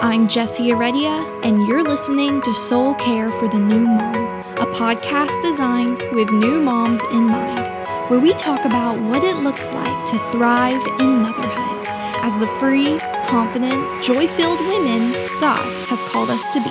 I'm Jessie Heredia, and you're listening to Soul Care for the New Mom, a podcast designed with new moms in mind, where we talk about what it looks like to thrive in motherhood as the free, confident, joy filled women God has called us to be.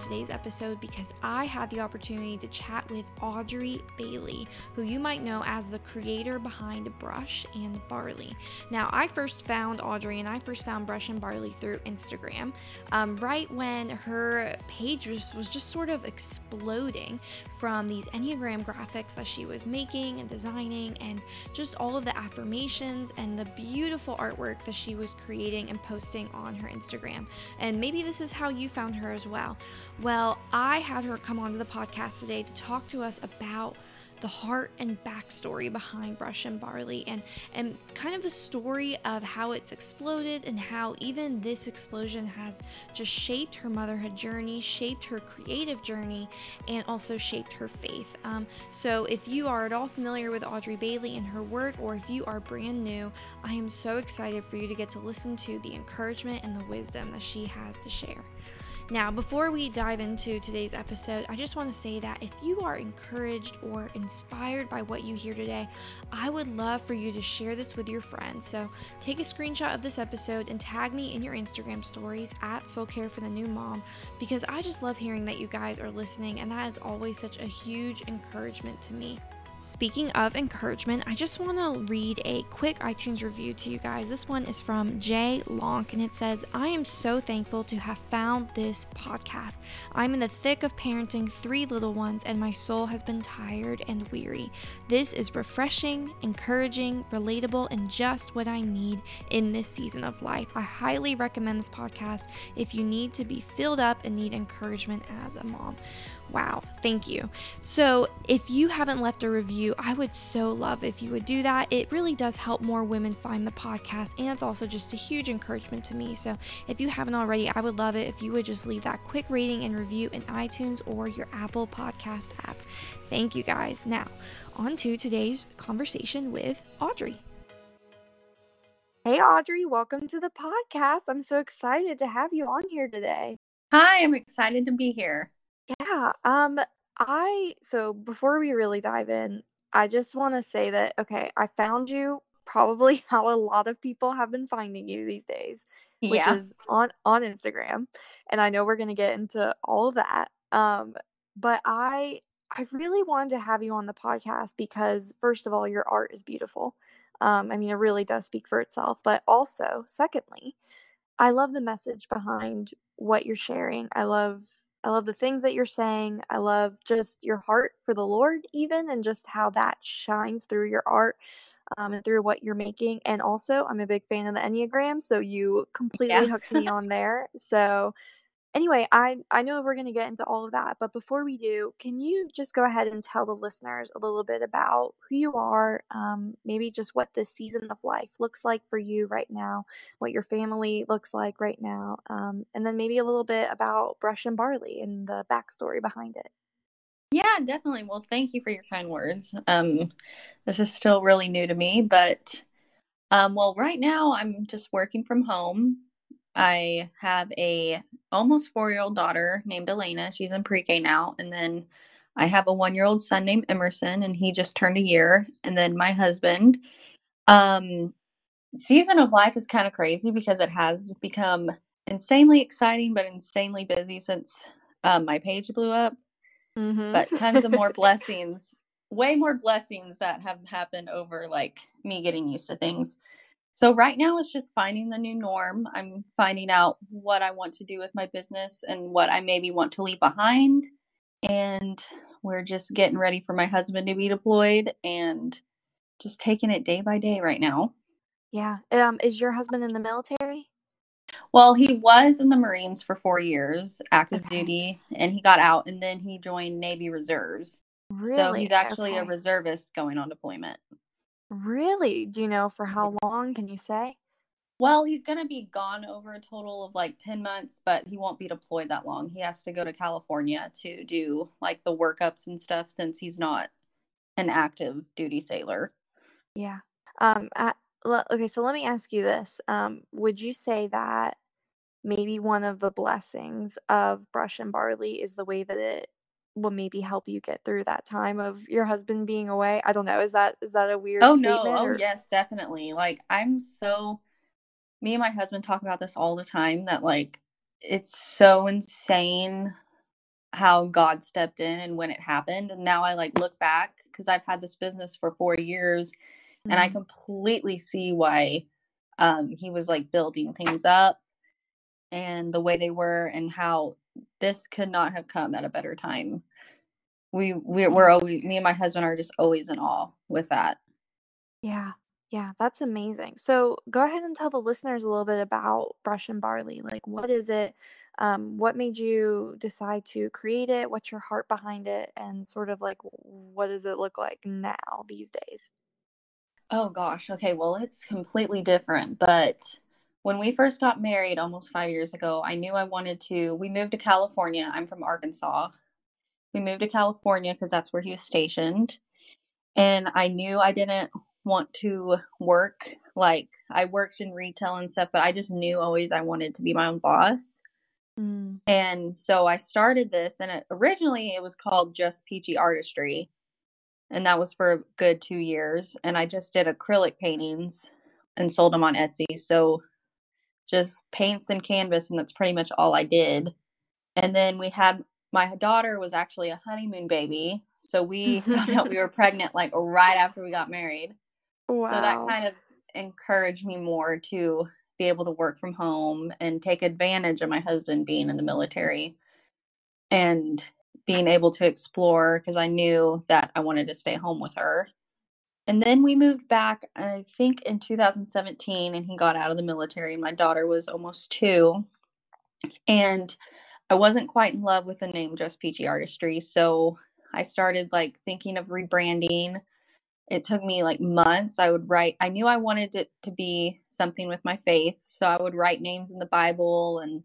Today's episode because I had the opportunity to chat with Audrey Bailey, who you might know as the creator behind Brush and Barley. Now, I first found Audrey and I first found Brush and Barley through Instagram, um, right when her page was, was just sort of exploding from these Enneagram graphics that she was making and designing, and just all of the affirmations and the beautiful artwork that she was creating and posting on her Instagram. And maybe this is how you found her as well. Well, I had her come onto the podcast today to talk to us about the heart and backstory behind Brush and Barley and and kind of the story of how it's exploded and how even this explosion has just shaped her motherhood journey, shaped her creative journey, and also shaped her faith. Um, so if you are at all familiar with Audrey Bailey and her work, or if you are brand new, I am so excited for you to get to listen to the encouragement and the wisdom that she has to share. Now, before we dive into today's episode, I just want to say that if you are encouraged or inspired by what you hear today, I would love for you to share this with your friends. So take a screenshot of this episode and tag me in your Instagram stories at Soul Care for the New Mom because I just love hearing that you guys are listening, and that is always such a huge encouragement to me. Speaking of encouragement, I just want to read a quick iTunes review to you guys. This one is from Jay Lonk, and it says, I am so thankful to have found this podcast. I'm in the thick of parenting three little ones, and my soul has been tired and weary. This is refreshing, encouraging, relatable, and just what I need in this season of life. I highly recommend this podcast if you need to be filled up and need encouragement as a mom. Wow, thank you. So, if you haven't left a review, I would so love if you would do that. It really does help more women find the podcast, and it's also just a huge encouragement to me. So, if you haven't already, I would love it if you would just leave that quick rating and review in iTunes or your Apple Podcast app. Thank you guys. Now, on to today's conversation with Audrey. Hey, Audrey, welcome to the podcast. I'm so excited to have you on here today. Hi, I'm excited to be here. Yeah. Um, I so before we really dive in, I just want to say that okay, I found you probably how a lot of people have been finding you these days, which Yeah. is on on Instagram. And I know we're going to get into all of that. Um, but I I really wanted to have you on the podcast because first of all, your art is beautiful. Um, I mean, it really does speak for itself. But also, secondly, I love the message behind what you're sharing. I love I love the things that you're saying. I love just your heart for the Lord even and just how that shines through your art um, and through what you're making. And also, I'm a big fan of the Enneagram, so you completely Yeah. hooked me on there. So Anyway, I I know we're going to get into all of that, but before we do, can you just go ahead and tell the listeners a little bit about who you are, um, maybe just what this season of life looks like for you right now, what your family looks like right now, um, and then maybe a little bit about Brush and Barley and the backstory behind it. Yeah, definitely. Well, thank you for your kind words. Um, this is still really new to me, but um, well, right now I'm just working from home. I have a almost four year old daughter named Elena. She's in pre K now, and then I have a one year old son named Emerson, and he just turned a year. And then my husband. Um, season of life is kind of crazy because it has become insanely exciting, but insanely busy since um, my page blew up. Mm-hmm. but tons of more blessings way more blessings that have happened over like me getting used to things so right now it's just finding the new norm i'm finding out what i want to do with my business and what i maybe want to leave behind and we're just getting ready for my husband to be deployed and just taking it day by day right now yeah. Um, is your husband in the military? well he was in the marines for four years active Okay. duty and he got out and then he joined navy reserves Really? So he's actually a reservist going on deployment. Really? Do you know for how long? Can you say? Well, he's going to be gone over a total of like 10 months, but he won't be deployed that long. He has to go to California to do like the workups and stuff since he's not an active duty sailor. Yeah. Um, I, okay, so let me ask you this. Um, would you say that maybe one of the blessings of Brush and Barley is the way that it will maybe help you get through that time of your husband being away? I don't know. Is that is that a weird Oh no. Oh or yes, definitely. Like I'm so me and my husband talk about this all the time that like it's so insane how God stepped in and when it happened. And now I like look back because I've had this business for four years and I Mm, completely see why um he was like building things up and the way they were and how this could not have come at a better time. We we're, we're always me and my husband are just always in awe with that. Yeah. Yeah, that's amazing. So go ahead and tell the listeners a little bit about Brush and Barley. Like, what is it? Um, what made you decide to create it? What's your heart behind it? And sort of like, what does it look like now these days? Oh gosh. Okay. Well, it's completely different. But when we first got married almost five years ago, I knew I wanted to. We moved to California. I'm from Arkansas. We moved to California because that's where he was stationed. And I knew I didn't want to work. Like, I worked in retail and stuff, but I just knew always I wanted to be my own boss. Mm, And so I started this, and it, originally it was called Just Peachy Artistry. And that was for a good two years. And I just did acrylic paintings and sold them on Etsy. So just paints and canvas, and that's pretty much all I did. And then we had my daughter was actually a honeymoon baby. So we found out we were pregnant like right after we got married. Wow. So that kind of encouraged me more to be able to work from home and take advantage of my husband being in the military and being able to explore because I knew that I wanted to stay home with her. And then we moved back, I think in 2017, and he got out of the military. My daughter was almost two. And I wasn't quite in love with the name Just Peachy Artistry. So I started like thinking of rebranding. It took me like months. I would write, I knew I wanted it to be something with my faith. So I would write names in the Bible and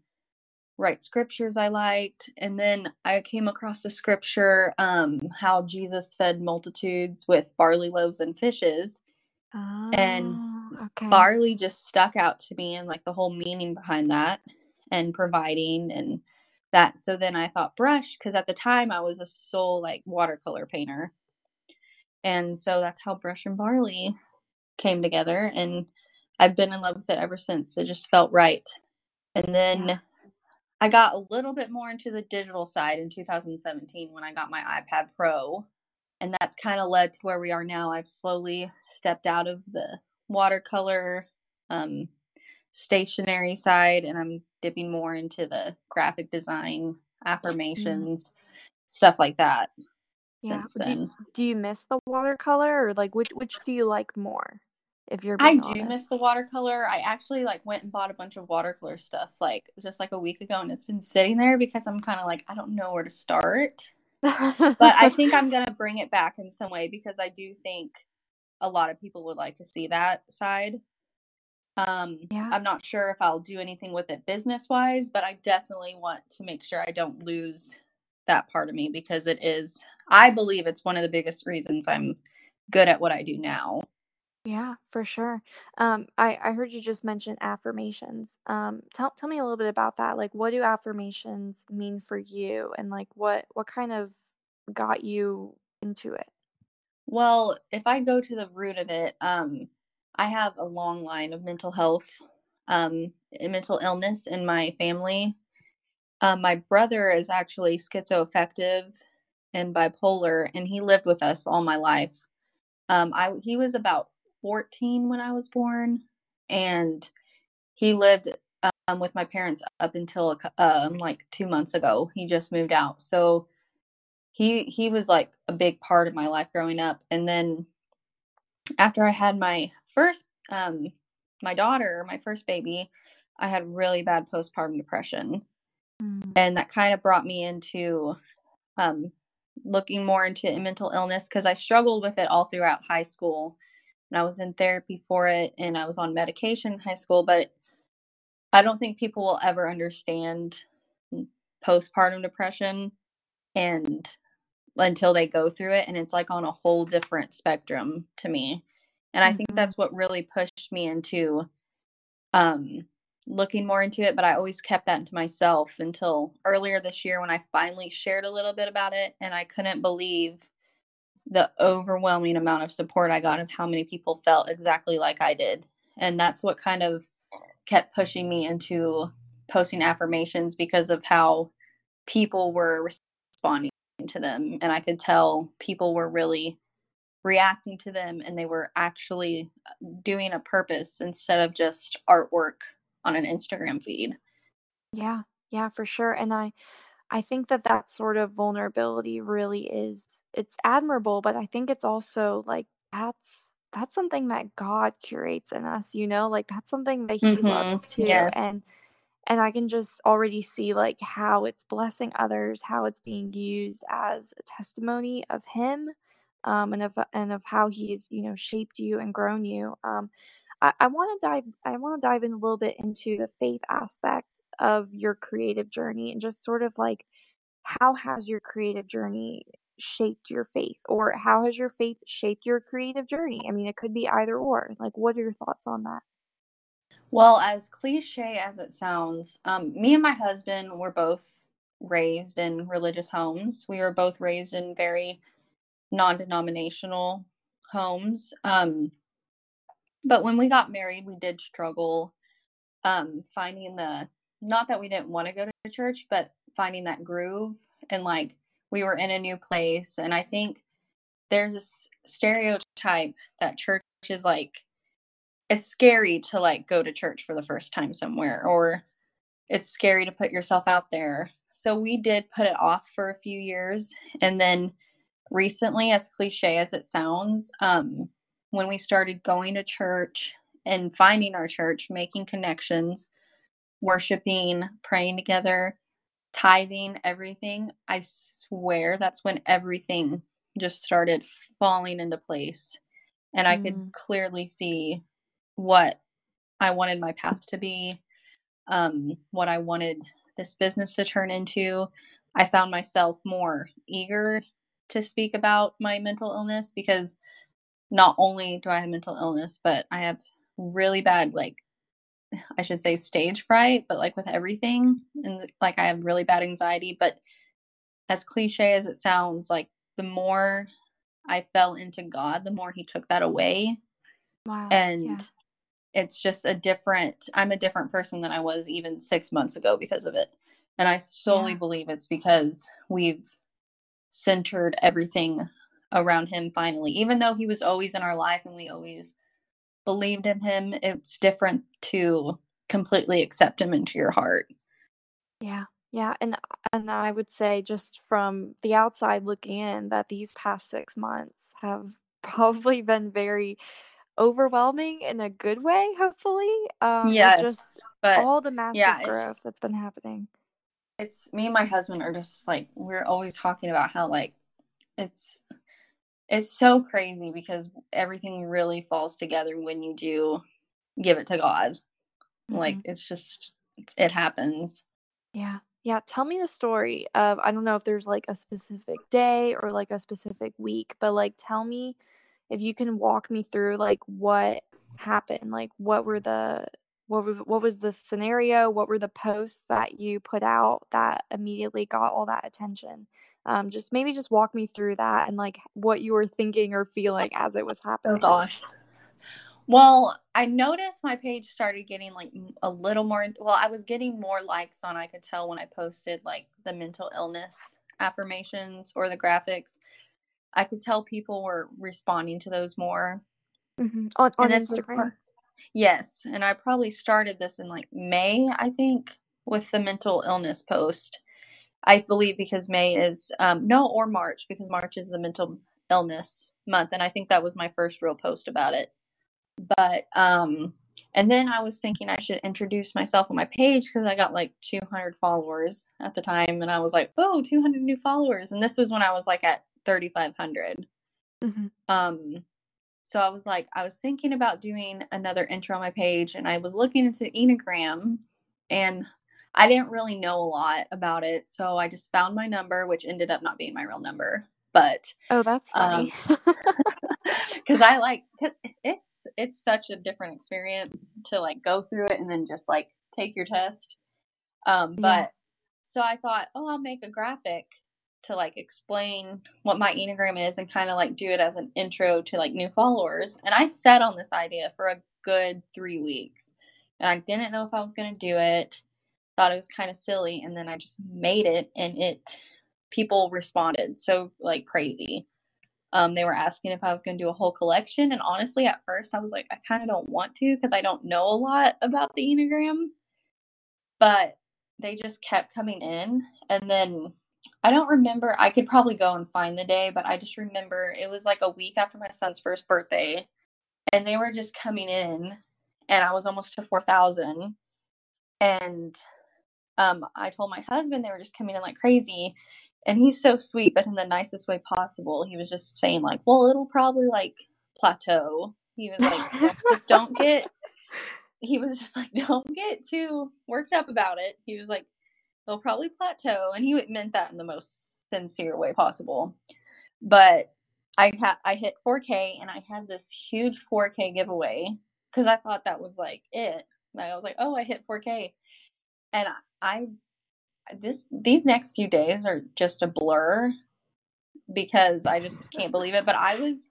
write scriptures I liked. And then I came across a scripture, um, how Jesus fed multitudes with barley loaves and fishes. And Oh, okay. barley just stuck out to me and like the whole meaning behind that and providing and that. So then I thought brush, because at the time I was a sole like watercolor painter. And so that's how brush and barley came together. And I've been in love with it ever since. It just felt right. And then Yeah. I got a little bit more into the digital side in 2017 when I got my iPad Pro. And that's kind of led to where we are now. I've slowly stepped out of the watercolor um, stationery side and I'm dipping more into the graphic design, Mm, affirmations, stuff like that yeah. since Do then. do you miss the watercolor or like which which do you like more, if you're I being do honest? miss the watercolor. I actually like went and bought a bunch of watercolor stuff like just like a week ago and it's been sitting there because I'm kind of like I don't know where to start. But I think I'm going to bring it back in some way because I do think a lot of people would like to see that side. Um Yeah. I'm not sure if I'll do anything with it business-wise, but I definitely want to make sure I don't lose that part of me because it is I believe it's one of the biggest reasons I'm good at what I do now. Yeah, for sure. Um, I I heard you just mention affirmations. Um, tell tell me a little bit about that. Like, what do affirmations mean for you, and like, what what kind of got you into it? Well, if I go to the root of it, um, I have a long line of mental health, um, mental illness in my family. Um, my brother is actually schizoaffective and bipolar, and he lived with us all my life. Um, I he was about 14 when I was born, and he lived um, with my parents up until um, like two months ago. He just moved out, so he he was like a big part of my life growing up. And then after I had my first um my daughter, my first baby, I had really bad postpartum depression. Mm, And that kind of brought me into um looking more into mental illness because I struggled with it all throughout high school. And I was in therapy for it and I was on medication in high school, but I don't think people will ever understand postpartum depression and until they go through it and it's like on a whole different spectrum to me And I mm-hmm. think that's what really pushed me into um, looking more into it. But I always kept that to myself until earlier this year when I finally shared a little bit about it. And I couldn't believe the overwhelming amount of support I got of how many people felt exactly like I did. And that's what kind of kept pushing me into posting affirmations because of how people were responding to them. And I could tell people were really reacting to them and they were actually uh, doing a purpose instead of just artwork on an Instagram feed. Yeah, yeah, for sure. And I I think that that sort of vulnerability really is it's admirable, but I think it's also like that's that's something that God curates in us, you know? Like that's something that he mm-hmm. loves too. Yes. And and I can just already see like how it's blessing others, how it's being used as a testimony of him um, and of and of how he's you know shaped you and grown you. Um, I, I want to dive I want to dive in a little bit into the faith aspect of your creative journey and just sort of like how has your creative journey shaped your faith or how has your faith shaped your creative journey? I mean, it could be either or. Like, what are your thoughts on that? Well, as cliche as it sounds, um, me and my husband were both raised in religious homes. We were both raised in very non denominational homes. Um, but when we got married, we did struggle um, finding the, not that we didn't want to go to church, but finding that groove. And like we were in a new place. And I think there's this stereotype that church is like, it's scary to like go to church for the first time somewhere, or it's scary to put yourself out there. So we did put it off for a few years. And then recently, as cliche as it sounds, um, when we started going to church and finding our church, making connections, worshiping, praying together, tithing, everything, I swear that's when everything just started falling into place. And I mm. could clearly see what I wanted my path to be, um, what I wanted this business to turn into. I found myself more eager to speak about my mental illness because not only do I have mental illness, but I have really bad, like, I should say stage fright, but like with everything. And like I have really bad anxiety. But as cliche as it sounds, like the more I fell into God, the more He took that away. Wow. And yeah. it's just a different, I'm a different person than I was even six months ago because of it. And I solely yeah. believe it's because we've centered everything around him finally. Even though he was always in our life and we always believed in him, it's different to completely accept him into your heart. Yeah. Yeah, and and I would say just from the outside looking in that these past 6 months have probably been very overwhelming in a good way, hopefully. Um yes, just but all the massive yeah, growth that's been happening. It's me and my husband are just like we're always talking about how like it's it's so crazy because everything really falls together when you do give it to God. Mm-hmm. Like it's just it happens. Yeah. Yeah, tell me the story of I don't know if there's like a specific day or like a specific week, but like tell me if you can walk me through like what happened, like what were the what were, what was the scenario, what were the posts that you put out that immediately got all that attention? Um, just maybe just walk me through that and like what you were thinking or feeling as it was oh, happening. Oh gosh. Well, I noticed my page started getting like a little more. Well, I was getting more likes on. I could tell when I posted like the mental illness affirmations or the graphics. I could tell people were responding to those more mm-hmm. on, on Instagram. Yes, and I probably started this in like May, I think, with the mental illness post. I believe because May is um, no or March because March is the mental illness month, and I think that was my first real post about it. But um, and then I was thinking I should introduce myself on my page because I got like 200 followers at the time, and I was like, oh, 200 new followers, and this was when I was like at 3,500. Mm-hmm. Um, so I was like, I was thinking about doing another intro on my page, and I was looking into Enneagram, and I didn't really know a lot about it, so I just found my number, which ended up not being my real number. But oh, that's funny. Um, because I like it's it's such a different experience to like go through it and then just like take your test. Um, but yeah. so I thought, oh, I'll make a graphic to like explain what my enneagram is and kind of like do it as an intro to like new followers. And I sat on this idea for a good three weeks, and I didn't know if I was gonna do it. Thought it was kind of silly, and then I just made it, and it people responded so like crazy um, they were asking if I was going to do a whole collection. And honestly, at first, I was like, I kind of don't want to because I don't know a lot about the Enneagram. But they just kept coming in. And then I don't remember, I could probably go and find the day, but I just remember it was like a week after my son's first birthday. And they were just coming in. And I was almost to 4,000. And um, I told my husband they were just coming in like crazy and he's so sweet but in the nicest way possible he was just saying like well it'll probably like plateau he was like just don't get he was just like don't get too worked up about it he was like they'll probably plateau and he meant that in the most sincere way possible but i had i hit 4k and i had this huge 4k giveaway because i thought that was like it like i was like oh i hit 4k and i this these next few days are just a blur because I just can't believe it. But I was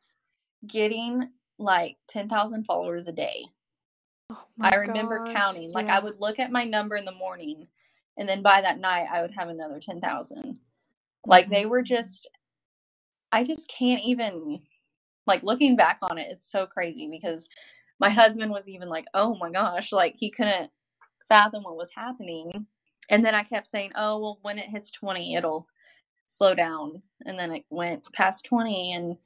getting like 10,000 followers a day. Oh I remember gosh, counting. Like yeah. I would look at my number in the morning and then by that night I would have another 10,000. Like they were mm-hmm. just I just can't even like looking back on it it's so crazy because my husband was even like, "Oh my gosh, like he couldn't fathom what was happening." and then I kept saying, "Oh, well, when it hits 20, it'll slow down." And then it went past 20 and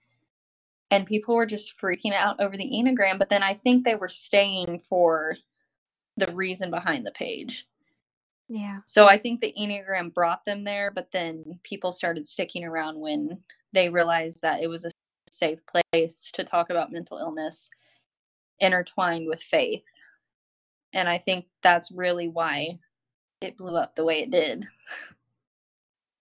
and people were just freaking out over the Enneagram, but then I think they were staying for the reason behind the page. Yeah. So I think the Enneagram brought them there, but then people started sticking around when they realized that it was a safe place to talk about mental illness intertwined with faith. And I think that's really why it blew up the way it did.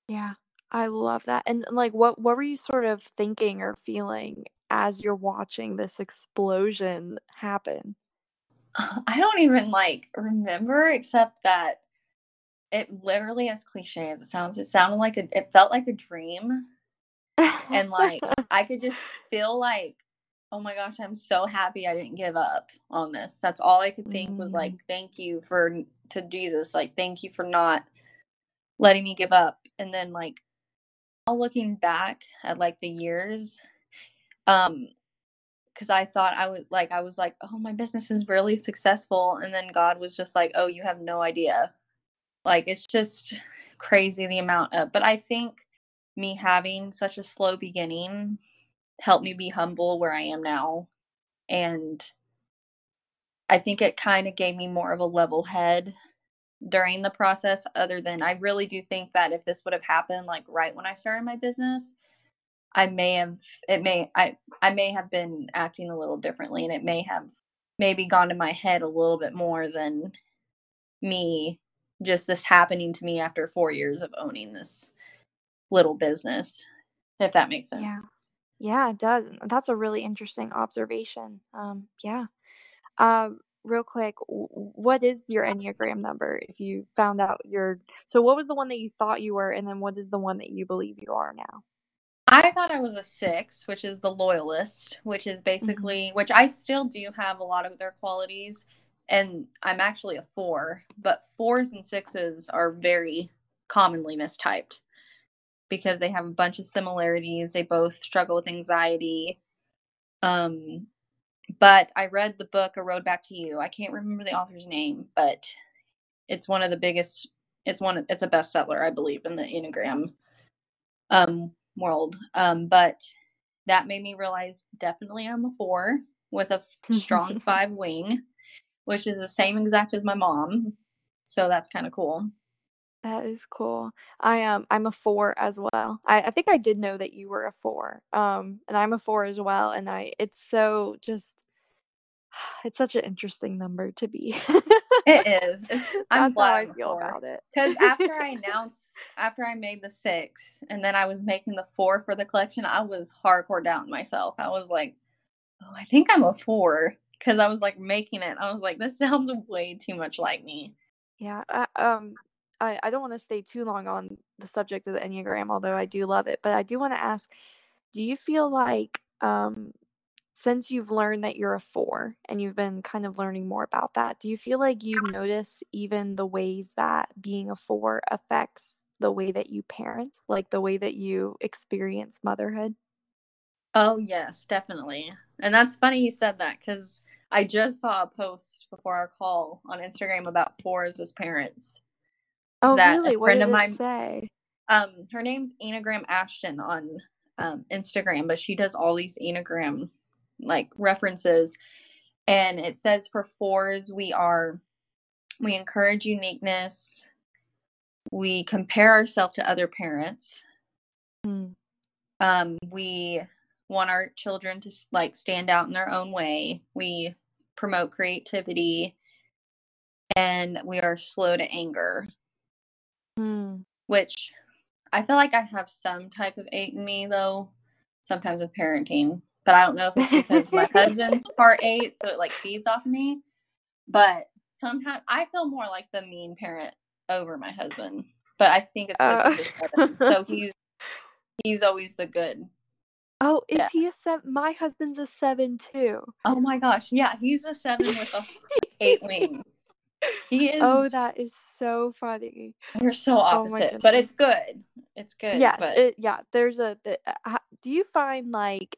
Yeah. I love that. And like what what were you sort of thinking or feeling as you're watching this explosion happen? I don't even like remember except that it literally as cliche as it sounds, it sounded like a it felt like a dream. and like I could just feel like oh my gosh, I'm so happy I didn't give up on this. That's all I could think was like, mm. thank you for to Jesus, like, thank you for not letting me give up. And then like all looking back at like the years, um, because I thought I was like I was like, oh my business is really successful. And then God was just like, Oh, you have no idea. Like it's just crazy the amount of but I think me having such a slow beginning helped me be humble where I am now. And I think it kind of gave me more of a level head during the process, other than I really do think that if this would have happened like right when I started my business, I may have it may I I may have been acting a little differently and it may have maybe gone to my head a little bit more than me just this happening to me after 4 years of owning this little business if that makes sense. Yeah. Yeah, it does. That's a really interesting observation. Um, yeah. Um, real quick, what is your Enneagram number if you found out your so what was the one that you thought you were and then what is the one that you believe you are now? I thought I was a 6, which is the loyalist, which is mm-hmm. basically which I still do have a lot of their qualities and I'm actually a 4, but 4s and 6s are very commonly mistyped because they have a bunch of similarities. They both struggle with anxiety. Um, but I read the book A Road Back to You. I can't remember the author's name, but it's one of the biggest. It's one. It's a bestseller, I believe, in the Enneagram um, world. Um, but that made me realize definitely I'm a four with a strong five wing, which is the same exact as my mom. So that's kind of cool. That is cool. I am um, I'm a 4 as well. I I think I did know that you were a 4. Um and I'm a 4 as well and I it's so just it's such an interesting number to be. It is. It's, I'm That's how I feel about it. Because after I announced, after I made the six, and then I was making the four for the collection, I was hardcore down myself. I was like, oh, I think I'm a four because I was like making it. I was like, this sounds way too much like me. Yeah. Uh, um, I, I don't want to stay too long on the subject of the Enneagram, although I do love it. But I do want to ask do you feel like um, since you've learned that you're a four and you've been kind of learning more about that, do you feel like you notice even the ways that being a four affects the way that you parent, like the way that you experience motherhood? Oh, yes, definitely. And that's funny you said that because I just saw a post before our call on Instagram about fours as parents. Oh, really? What did it mine, say? Um, her name's Enneagram Ashton on um, Instagram, but she does all these Enneagram like references. And it says for fours, we are, we encourage uniqueness. We compare ourselves to other parents. Mm. Um, we want our children to like stand out in their own way. We promote creativity and we are slow to anger. Mm. Which I feel like I have some type of eight in me though, sometimes with parenting. But I don't know if it's because my husband's part eight, so it like feeds off me. But sometimes I feel more like the mean parent over my husband. But I think it's because uh. So he's he's always the good. Oh, is yeah. he a seven? My husband's a seven too. Oh my gosh. Yeah, he's a seven with a eight wing. He oh, is. Oh, that is so funny. We're so oh opposite, oh but it's good. It's good. Yes, but... it, yeah. There's a. The, uh, do you find like,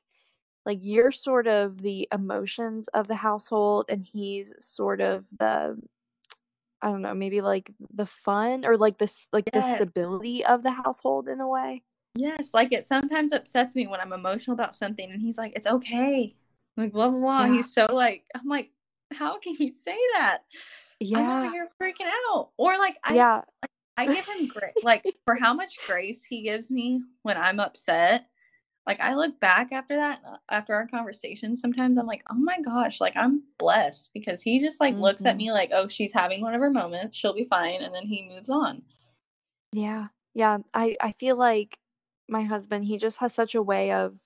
like you're sort of the emotions of the household, and he's sort of the, I don't know, maybe like the fun or like this, like yes. the stability of the household in a way. Yes, like it sometimes upsets me when I'm emotional about something, and he's like, "It's okay," like blah blah blah. Yeah. He's so like, I'm like, how can you say that? yeah you're freaking out or like i yeah i give him grace like for how much grace he gives me when i'm upset like i look back after that after our conversation sometimes i'm like oh my gosh like i'm blessed because he just like mm-hmm. looks at mm-hmm. me like oh she's having one of her moments she'll be fine and then he moves on yeah yeah i i feel like my husband he just has such a way of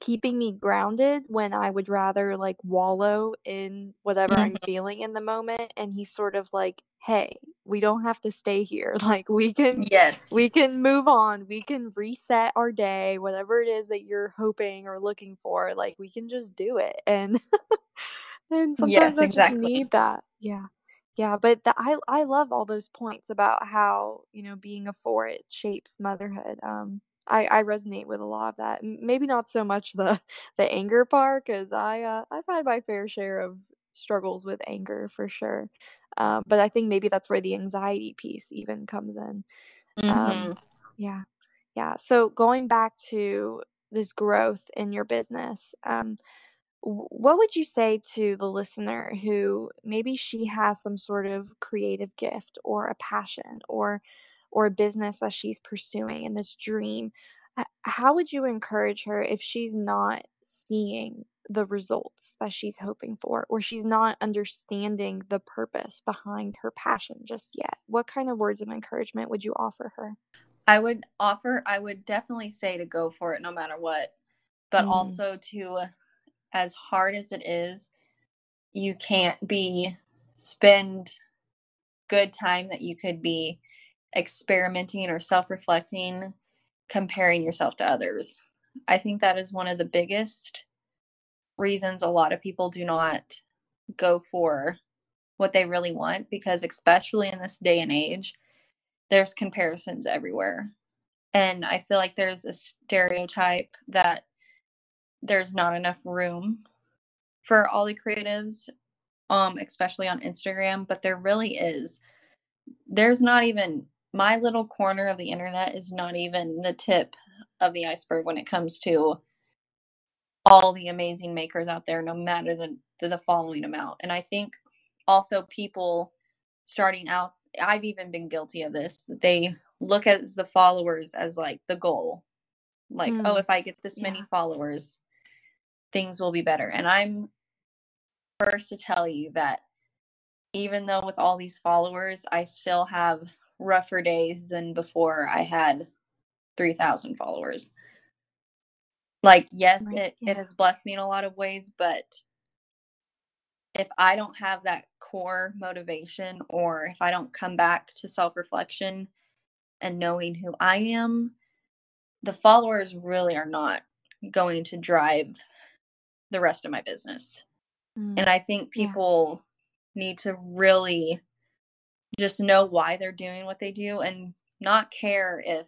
keeping me grounded when I would rather like wallow in whatever mm-hmm. I'm feeling in the moment and he's sort of like hey we don't have to stay here. Like we can yes. we can move on. We can reset our day whatever it is that you're hoping or looking for. Like we can just do it. And and sometimes yes, I exactly. just need that. Yeah. Yeah but the, I I love all those points about how you know being a four it shapes motherhood um I, I resonate with a lot of that. Maybe not so much the the anger part, because I uh, I've had my fair share of struggles with anger for sure. Um, but I think maybe that's where the anxiety piece even comes in. Um, mm-hmm. Um, yeah, yeah. So going back to this growth in your business, um, what would you say to the listener who maybe she has some sort of creative gift or a passion or or a business that she's pursuing and this dream, how would you encourage her if she's not seeing the results that she's hoping for or she's not understanding the purpose behind her passion just yet? What kind of words of encouragement would you offer her? I would offer, I would definitely say to go for it no matter what, but mm. also to, as hard as it is, you can't be spend good time that you could be experimenting or self reflecting, comparing yourself to others. I think that is one of the biggest reasons a lot of people do not go for what they really want because, especially in this day and age, there's comparisons everywhere. And I feel like there's a stereotype that there's not enough room for all the creatives, um, especially on Instagram, but there really is. There's not even my little corner of the internet is not even the tip of the iceberg when it comes to all the amazing makers out there no matter the the following amount. And i think also people starting out i've even been guilty of this they look at the followers as like the goal. Like mm, oh if i get this yeah. many followers things will be better. And i'm first to tell you that even though with all these followers i still have rougher days than before I had 3,000 followers. Like, yes, Right, it, yeah. it has blessed me in a lot of ways, but if I don't have that core motivation or if I don't come back to self reflection and knowing who I am, the followers really are not going to drive the rest of my business. Mm, And I think Yeah. people need to really just know why they're doing what they do and not care if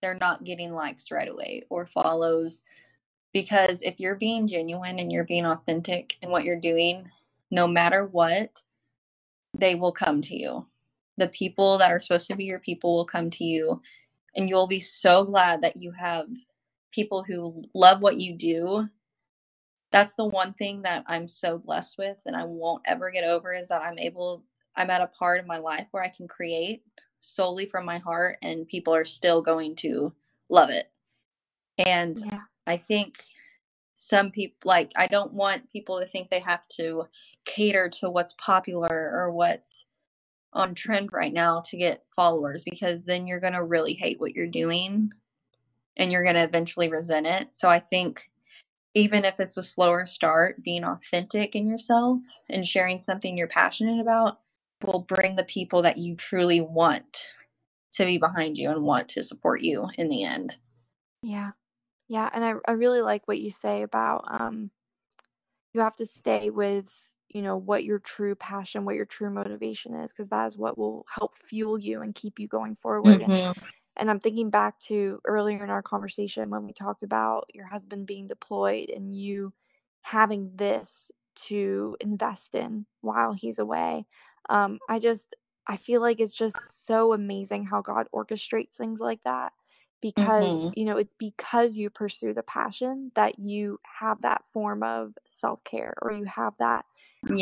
they're not getting likes right away or follows. Because if you're being genuine and you're being authentic in what you're doing, no matter what, they will come to you. The people that are supposed to be your people will come to you. And you'll be so glad that you have people who love what you do that's the one thing that I'm so blessed with and I won't ever get over is that I'm able I'm at a part of my life where I can create solely from my heart and people are still going to love it. And Yeah. I think some people like I don't want people to think they have to cater to what's popular or what's on trend right now to get followers because then you're going to really hate what you're doing and you're going to eventually resent it. So I think even if it's a slower start, being authentic in yourself and sharing something you're passionate about will bring the people that you truly want to be behind you and want to support you in the end. Yeah. Yeah. And I, I really like what you say about um you have to stay with, you know, what your true passion, what your true motivation is, because that is what will help fuel you and keep you going forward. Mm-hmm. and I'm thinking back to earlier in our conversation when we talked about your husband being deployed and you having this to invest in while he's away. Um, I just, I feel like it's just so amazing how God orchestrates things like that because, Mm-hmm. you know, it's because you pursue the passion that you have that form of self care or you have that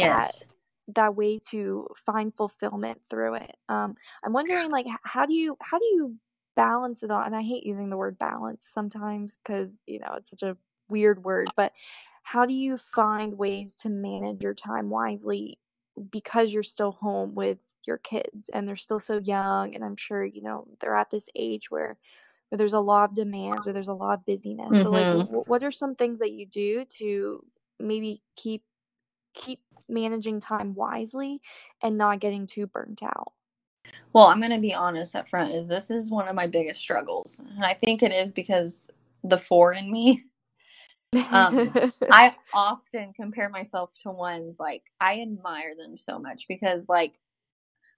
that Yes. that way to find fulfillment through it. Um, I'm wondering, like, how do you how do you balance it all? And I hate using the word balance sometimes because you know it's such a weird word, but how do you find ways to manage your time wisely because you're still home with your kids and they're still so young and I'm sure you know they're at this age where where there's a lot of demands or there's a lot of busyness. So like Mm-hmm. w- what are some things that you do to maybe keep keep managing time wisely and not getting too burnt out. Well, I'm going to be honest up front is this is one of my biggest struggles. And I think it is because the four in me um i often compare myself to ones like i admire them so much because like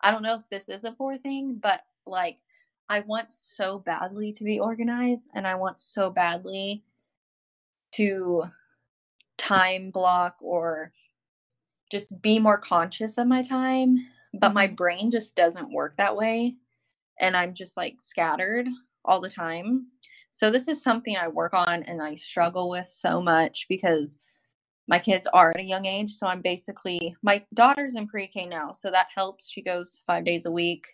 i don't know if this is a poor thing but like i want so badly to be organized and i want so badly to time block or just be more conscious of my time but my Mhm. brain just doesn't work that way and i'm just like scattered all the time so this is something i work on and i struggle with so much because my kids are at a young age so i'm basically my daughter's in pre-k now so that helps. She goes five days a week.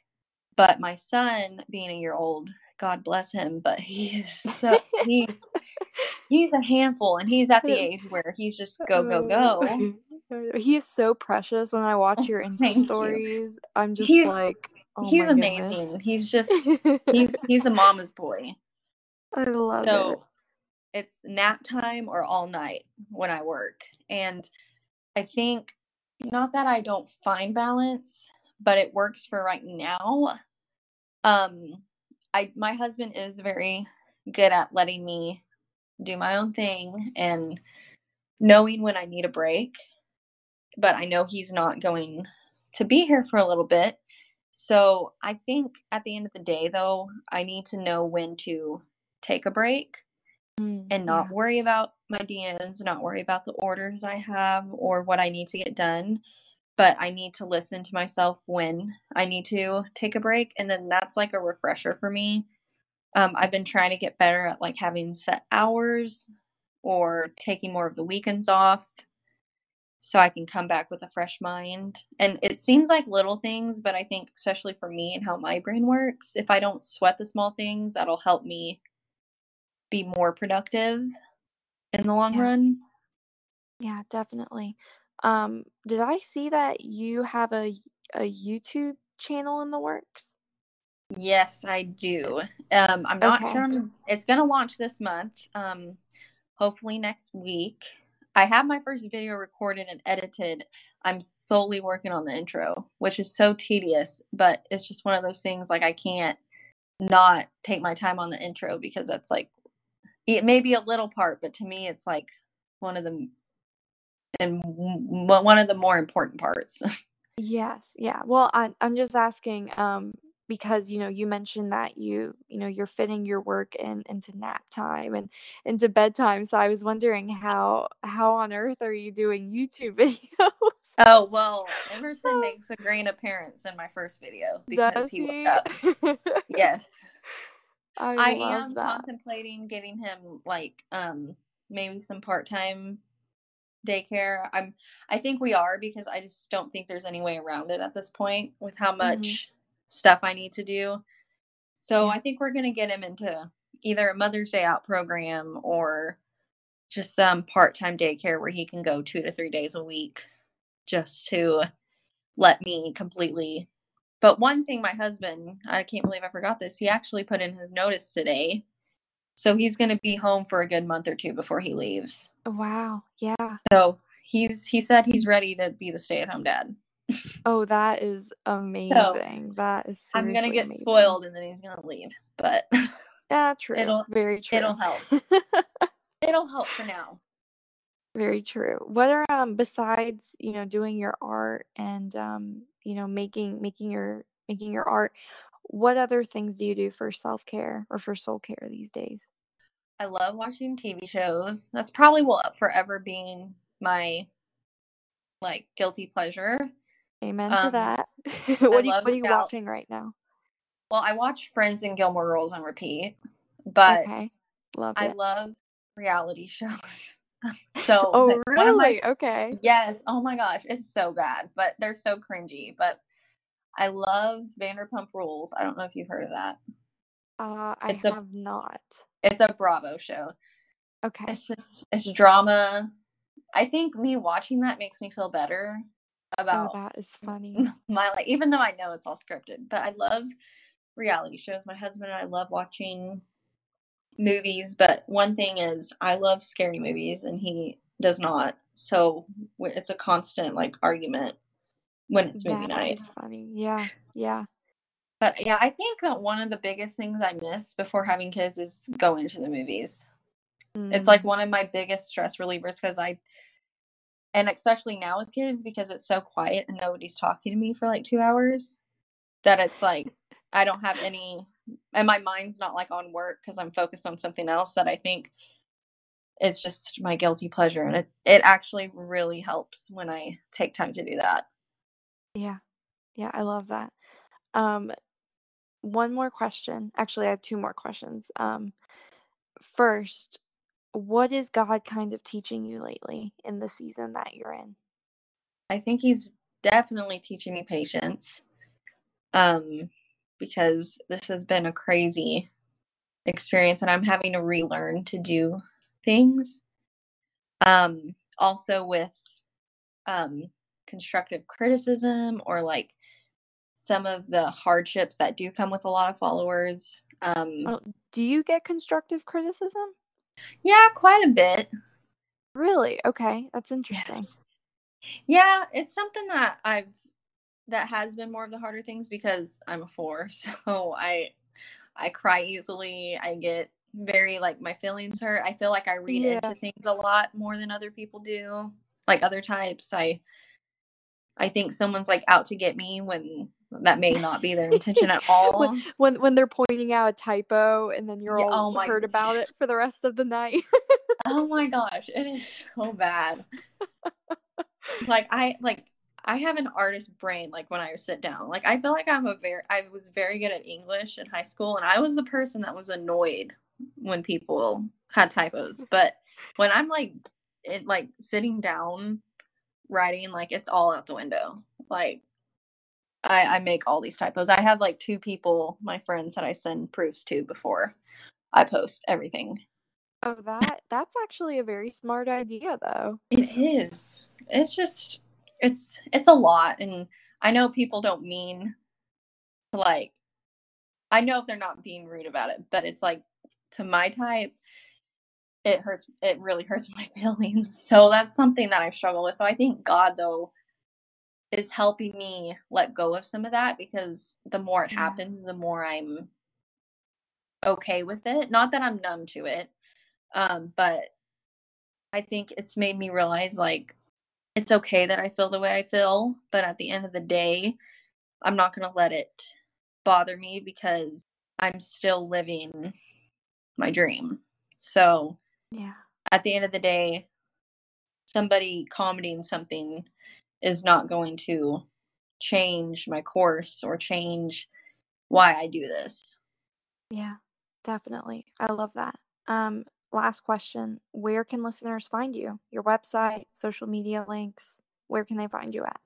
But my son being a year old god bless him but he is so he's he's a handful and he's at the age where he's just go go uh, go. he is so precious. When I watch your Insta thank you. stories. I'm just he's like, oh he's my goodness. amazing. He's just he's he's a mama's boy I love it. so it's nap time or all night when I work. And I think not that I don't find balance, but it works for right now. Um I my husband is very good at letting me do my own thing and knowing when I need a break, but I know he's not going to be here for a little bit. So, I think at the end of the day though, I need to know when to take a break Mm, and not yeah. worry about my DMs, not worry about the orders I have or what I need to get done. But I need to listen to myself when I need to take a break. And then that's like a refresher for me. Um, I've been trying to get better at like having set hours or taking more of the weekends off so I can come back with a fresh mind. And it seems like little things, but I think, especially for me and how my brain works, if I don't sweat the small things, that'll help me be more productive in the long Yeah. run. Yeah, definitely. Um, did I see that you have a a YouTube channel in the works? Yes, I do. Um, I'm not Okay. sure. I'm, it's gonna launch this month. Um, hopefully next week. I have my first video recorded and edited. I'm slowly working on the intro, which is so tedious, but it's just one of those things like I can't not take my time on the intro because that's like it may be a little part, but to me it's like one of the and one of the more important parts. Yes, yeah. Well, I'm I'm just asking um because you know you mentioned that you you know you're fitting your work in into nap time and into bedtime. So I was wondering how how on earth are you doing YouTube videos? Oh, well, Emerson makes a great appearance in my first video because Does he woke he? up. Yes. I I am that. contemplating getting him like um maybe some part-time daycare. I'm I think we are because I just don't think there's any way around it at this point with how much stuff I need to do. So Yeah. I think we're going to get him into either a Mother's Day out program or just some part-time daycare where he can go 2 to 3 days a week just to let me completely but one thing my husband, I can't believe I forgot this. He actually put in his notice today. So he's going to be home for a good month or two before he leaves. Wow. Yeah. So he's he said he's ready to be the stay-at-home dad. Oh, that is amazing. That is I'm going to get amazing. spoiled and then he's going to leave. But Yeah, true. It'll- Very true. it'll help. it'll help for now. Very true. What are um besides, you know, doing your art and um, you know, making making your making your art, what other things do you do for self-care or for soul care these days? I love watching TV shows. That's probably will forever being my like guilty pleasure. Amen to Um, that. What are you what are you watching right now? Well, I watch Friends and Gilmore Girls on repeat, but Okay. Love I it. love reality shows. So Oh, of my- really? Okay. yes. Oh my gosh, it's so bad, but they're so cringy. But I love Vanderpump Rules. I don't know if you've heard of that. Uh, I It's a- have not. It's a Bravo show. Okay. It's just it's drama. I think me watching that makes me feel better Oh, about that is funny. my life, even though I know it's all scripted. But I love reality shows. My husband and I love watching movies. But one thing is, I love scary movies, and he does not. So it's a constant like argument when it's movie That night. funny. Yeah. Yeah. But yeah, I think that one of the biggest things I miss before having kids is going to the movies. It's Mm. like one of my biggest stress relievers because I, and especially now with kids because it's so quiet and nobody's talking to me for like two hours, that it's like I don't have any, and my mind's not like on work because I'm focused on something else that I think is just my guilty pleasure. And it, it actually really helps when I take time to do that. Yeah. Yeah, I love that. Um, one more question. Actually, I have two more questions. Um, first, what is God kind of teaching you lately in the season that you're in? I think he's definitely teaching me patience. Um, because this has been a crazy experience and I'm having to relearn to do things. Um, also with um constructive criticism or like some of the hardships that do come with a lot of followers. Um Oh, do you get constructive criticism? yeah, quite a bit. Really? Okay, that's interesting. Yeah, it's something that I've that has been more of the harder things because I'm a four, so I I cry easily. I get very like my feelings hurt. I feel like I read Yeah. into things a lot more than other people do. Like other types, I I think someone's like out to get me when that may not be their intention at all. When when they're pointing out a typo and then you're Yeah, all oh heard about it for the rest of the night. oh my gosh, it is so bad. like I like I have an artist brain like when I sit down. Like I feel like I'm a very I was very good at English in high school and I was the person that was annoyed when people had typos. But when I'm like it like sitting down writing like it's all out the window. Like I I make all these typos. I have like two people, my friends that I send proofs to before I post everything. oh, that that's actually a very smart idea though. It is. It's just it's it's a lot and I know people don't mean to like I know if they're not being rude about it, but it's like to my type, it hurts. It really hurts my feelings. So that's something that I struggle with. So I think God, though, is helping me let go of some of that because the more it Yeah. happens, the more I'm okay with it. Not that I'm numb to it, um, but I think it's made me realize like it's okay that I feel the way I feel, but at the end of the day, I'm not going to let it bother me because I'm still living my dream. So Yeah. at the end of the day, somebody commenting something is not going to change my course or change why I do this. Yeah. Definitely. I love that. Um, last question. Where can listeners find you? Your website, social media links, where can they find you at?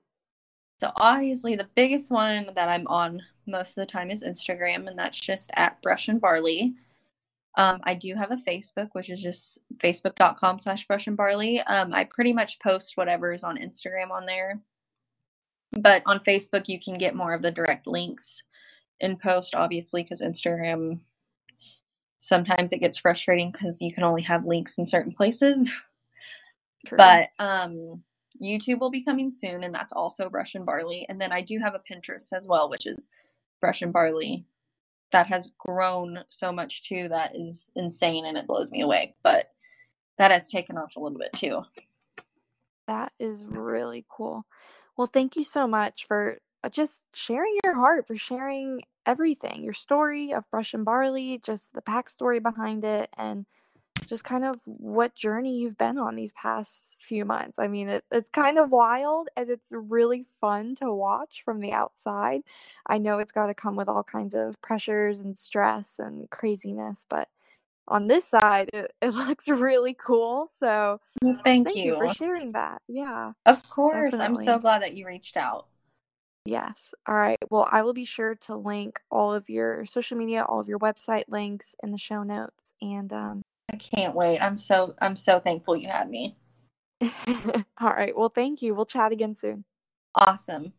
So obviously the biggest one that I'm on most of the time is Instagram and that's just at brush and barley. Um, I do have a Facebook, which is just facebook.com slash brush and barley. Um, I pretty much post whatever is on Instagram on there. But on Facebook, you can get more of the direct links in post, obviously, because Instagram sometimes it gets frustrating because you can only have links in certain places. True. But um, YouTube will be coming soon, and that's also Brush and Barley. And then I do have a Pinterest as well, which is Brush and Barley. That has grown so much too. That is insane, and it blows me away. But that has taken off a little bit too. That is really cool. Well, thank you so much for uh, just sharing your heart, for sharing everything, your story of Brush and Barley, just the backstory behind it, and just kind of what journey you've been on these past few months. I mean, it, it's kind of wild and it's really fun to watch from the outside. I know it's got to come with all kinds of pressures and stress and craziness, but on this side, it, it looks really cool. So, Thank thank you for sharing that. Yeah. Of course. I'm so glad that you reached out. Yes. All right. Well, I will be sure to link all of your social media, all of your website links in the show notes. And um, I can't wait. I'm so I'm so thankful you had me. all right. Well, thank you. We'll chat again soon. Awesome.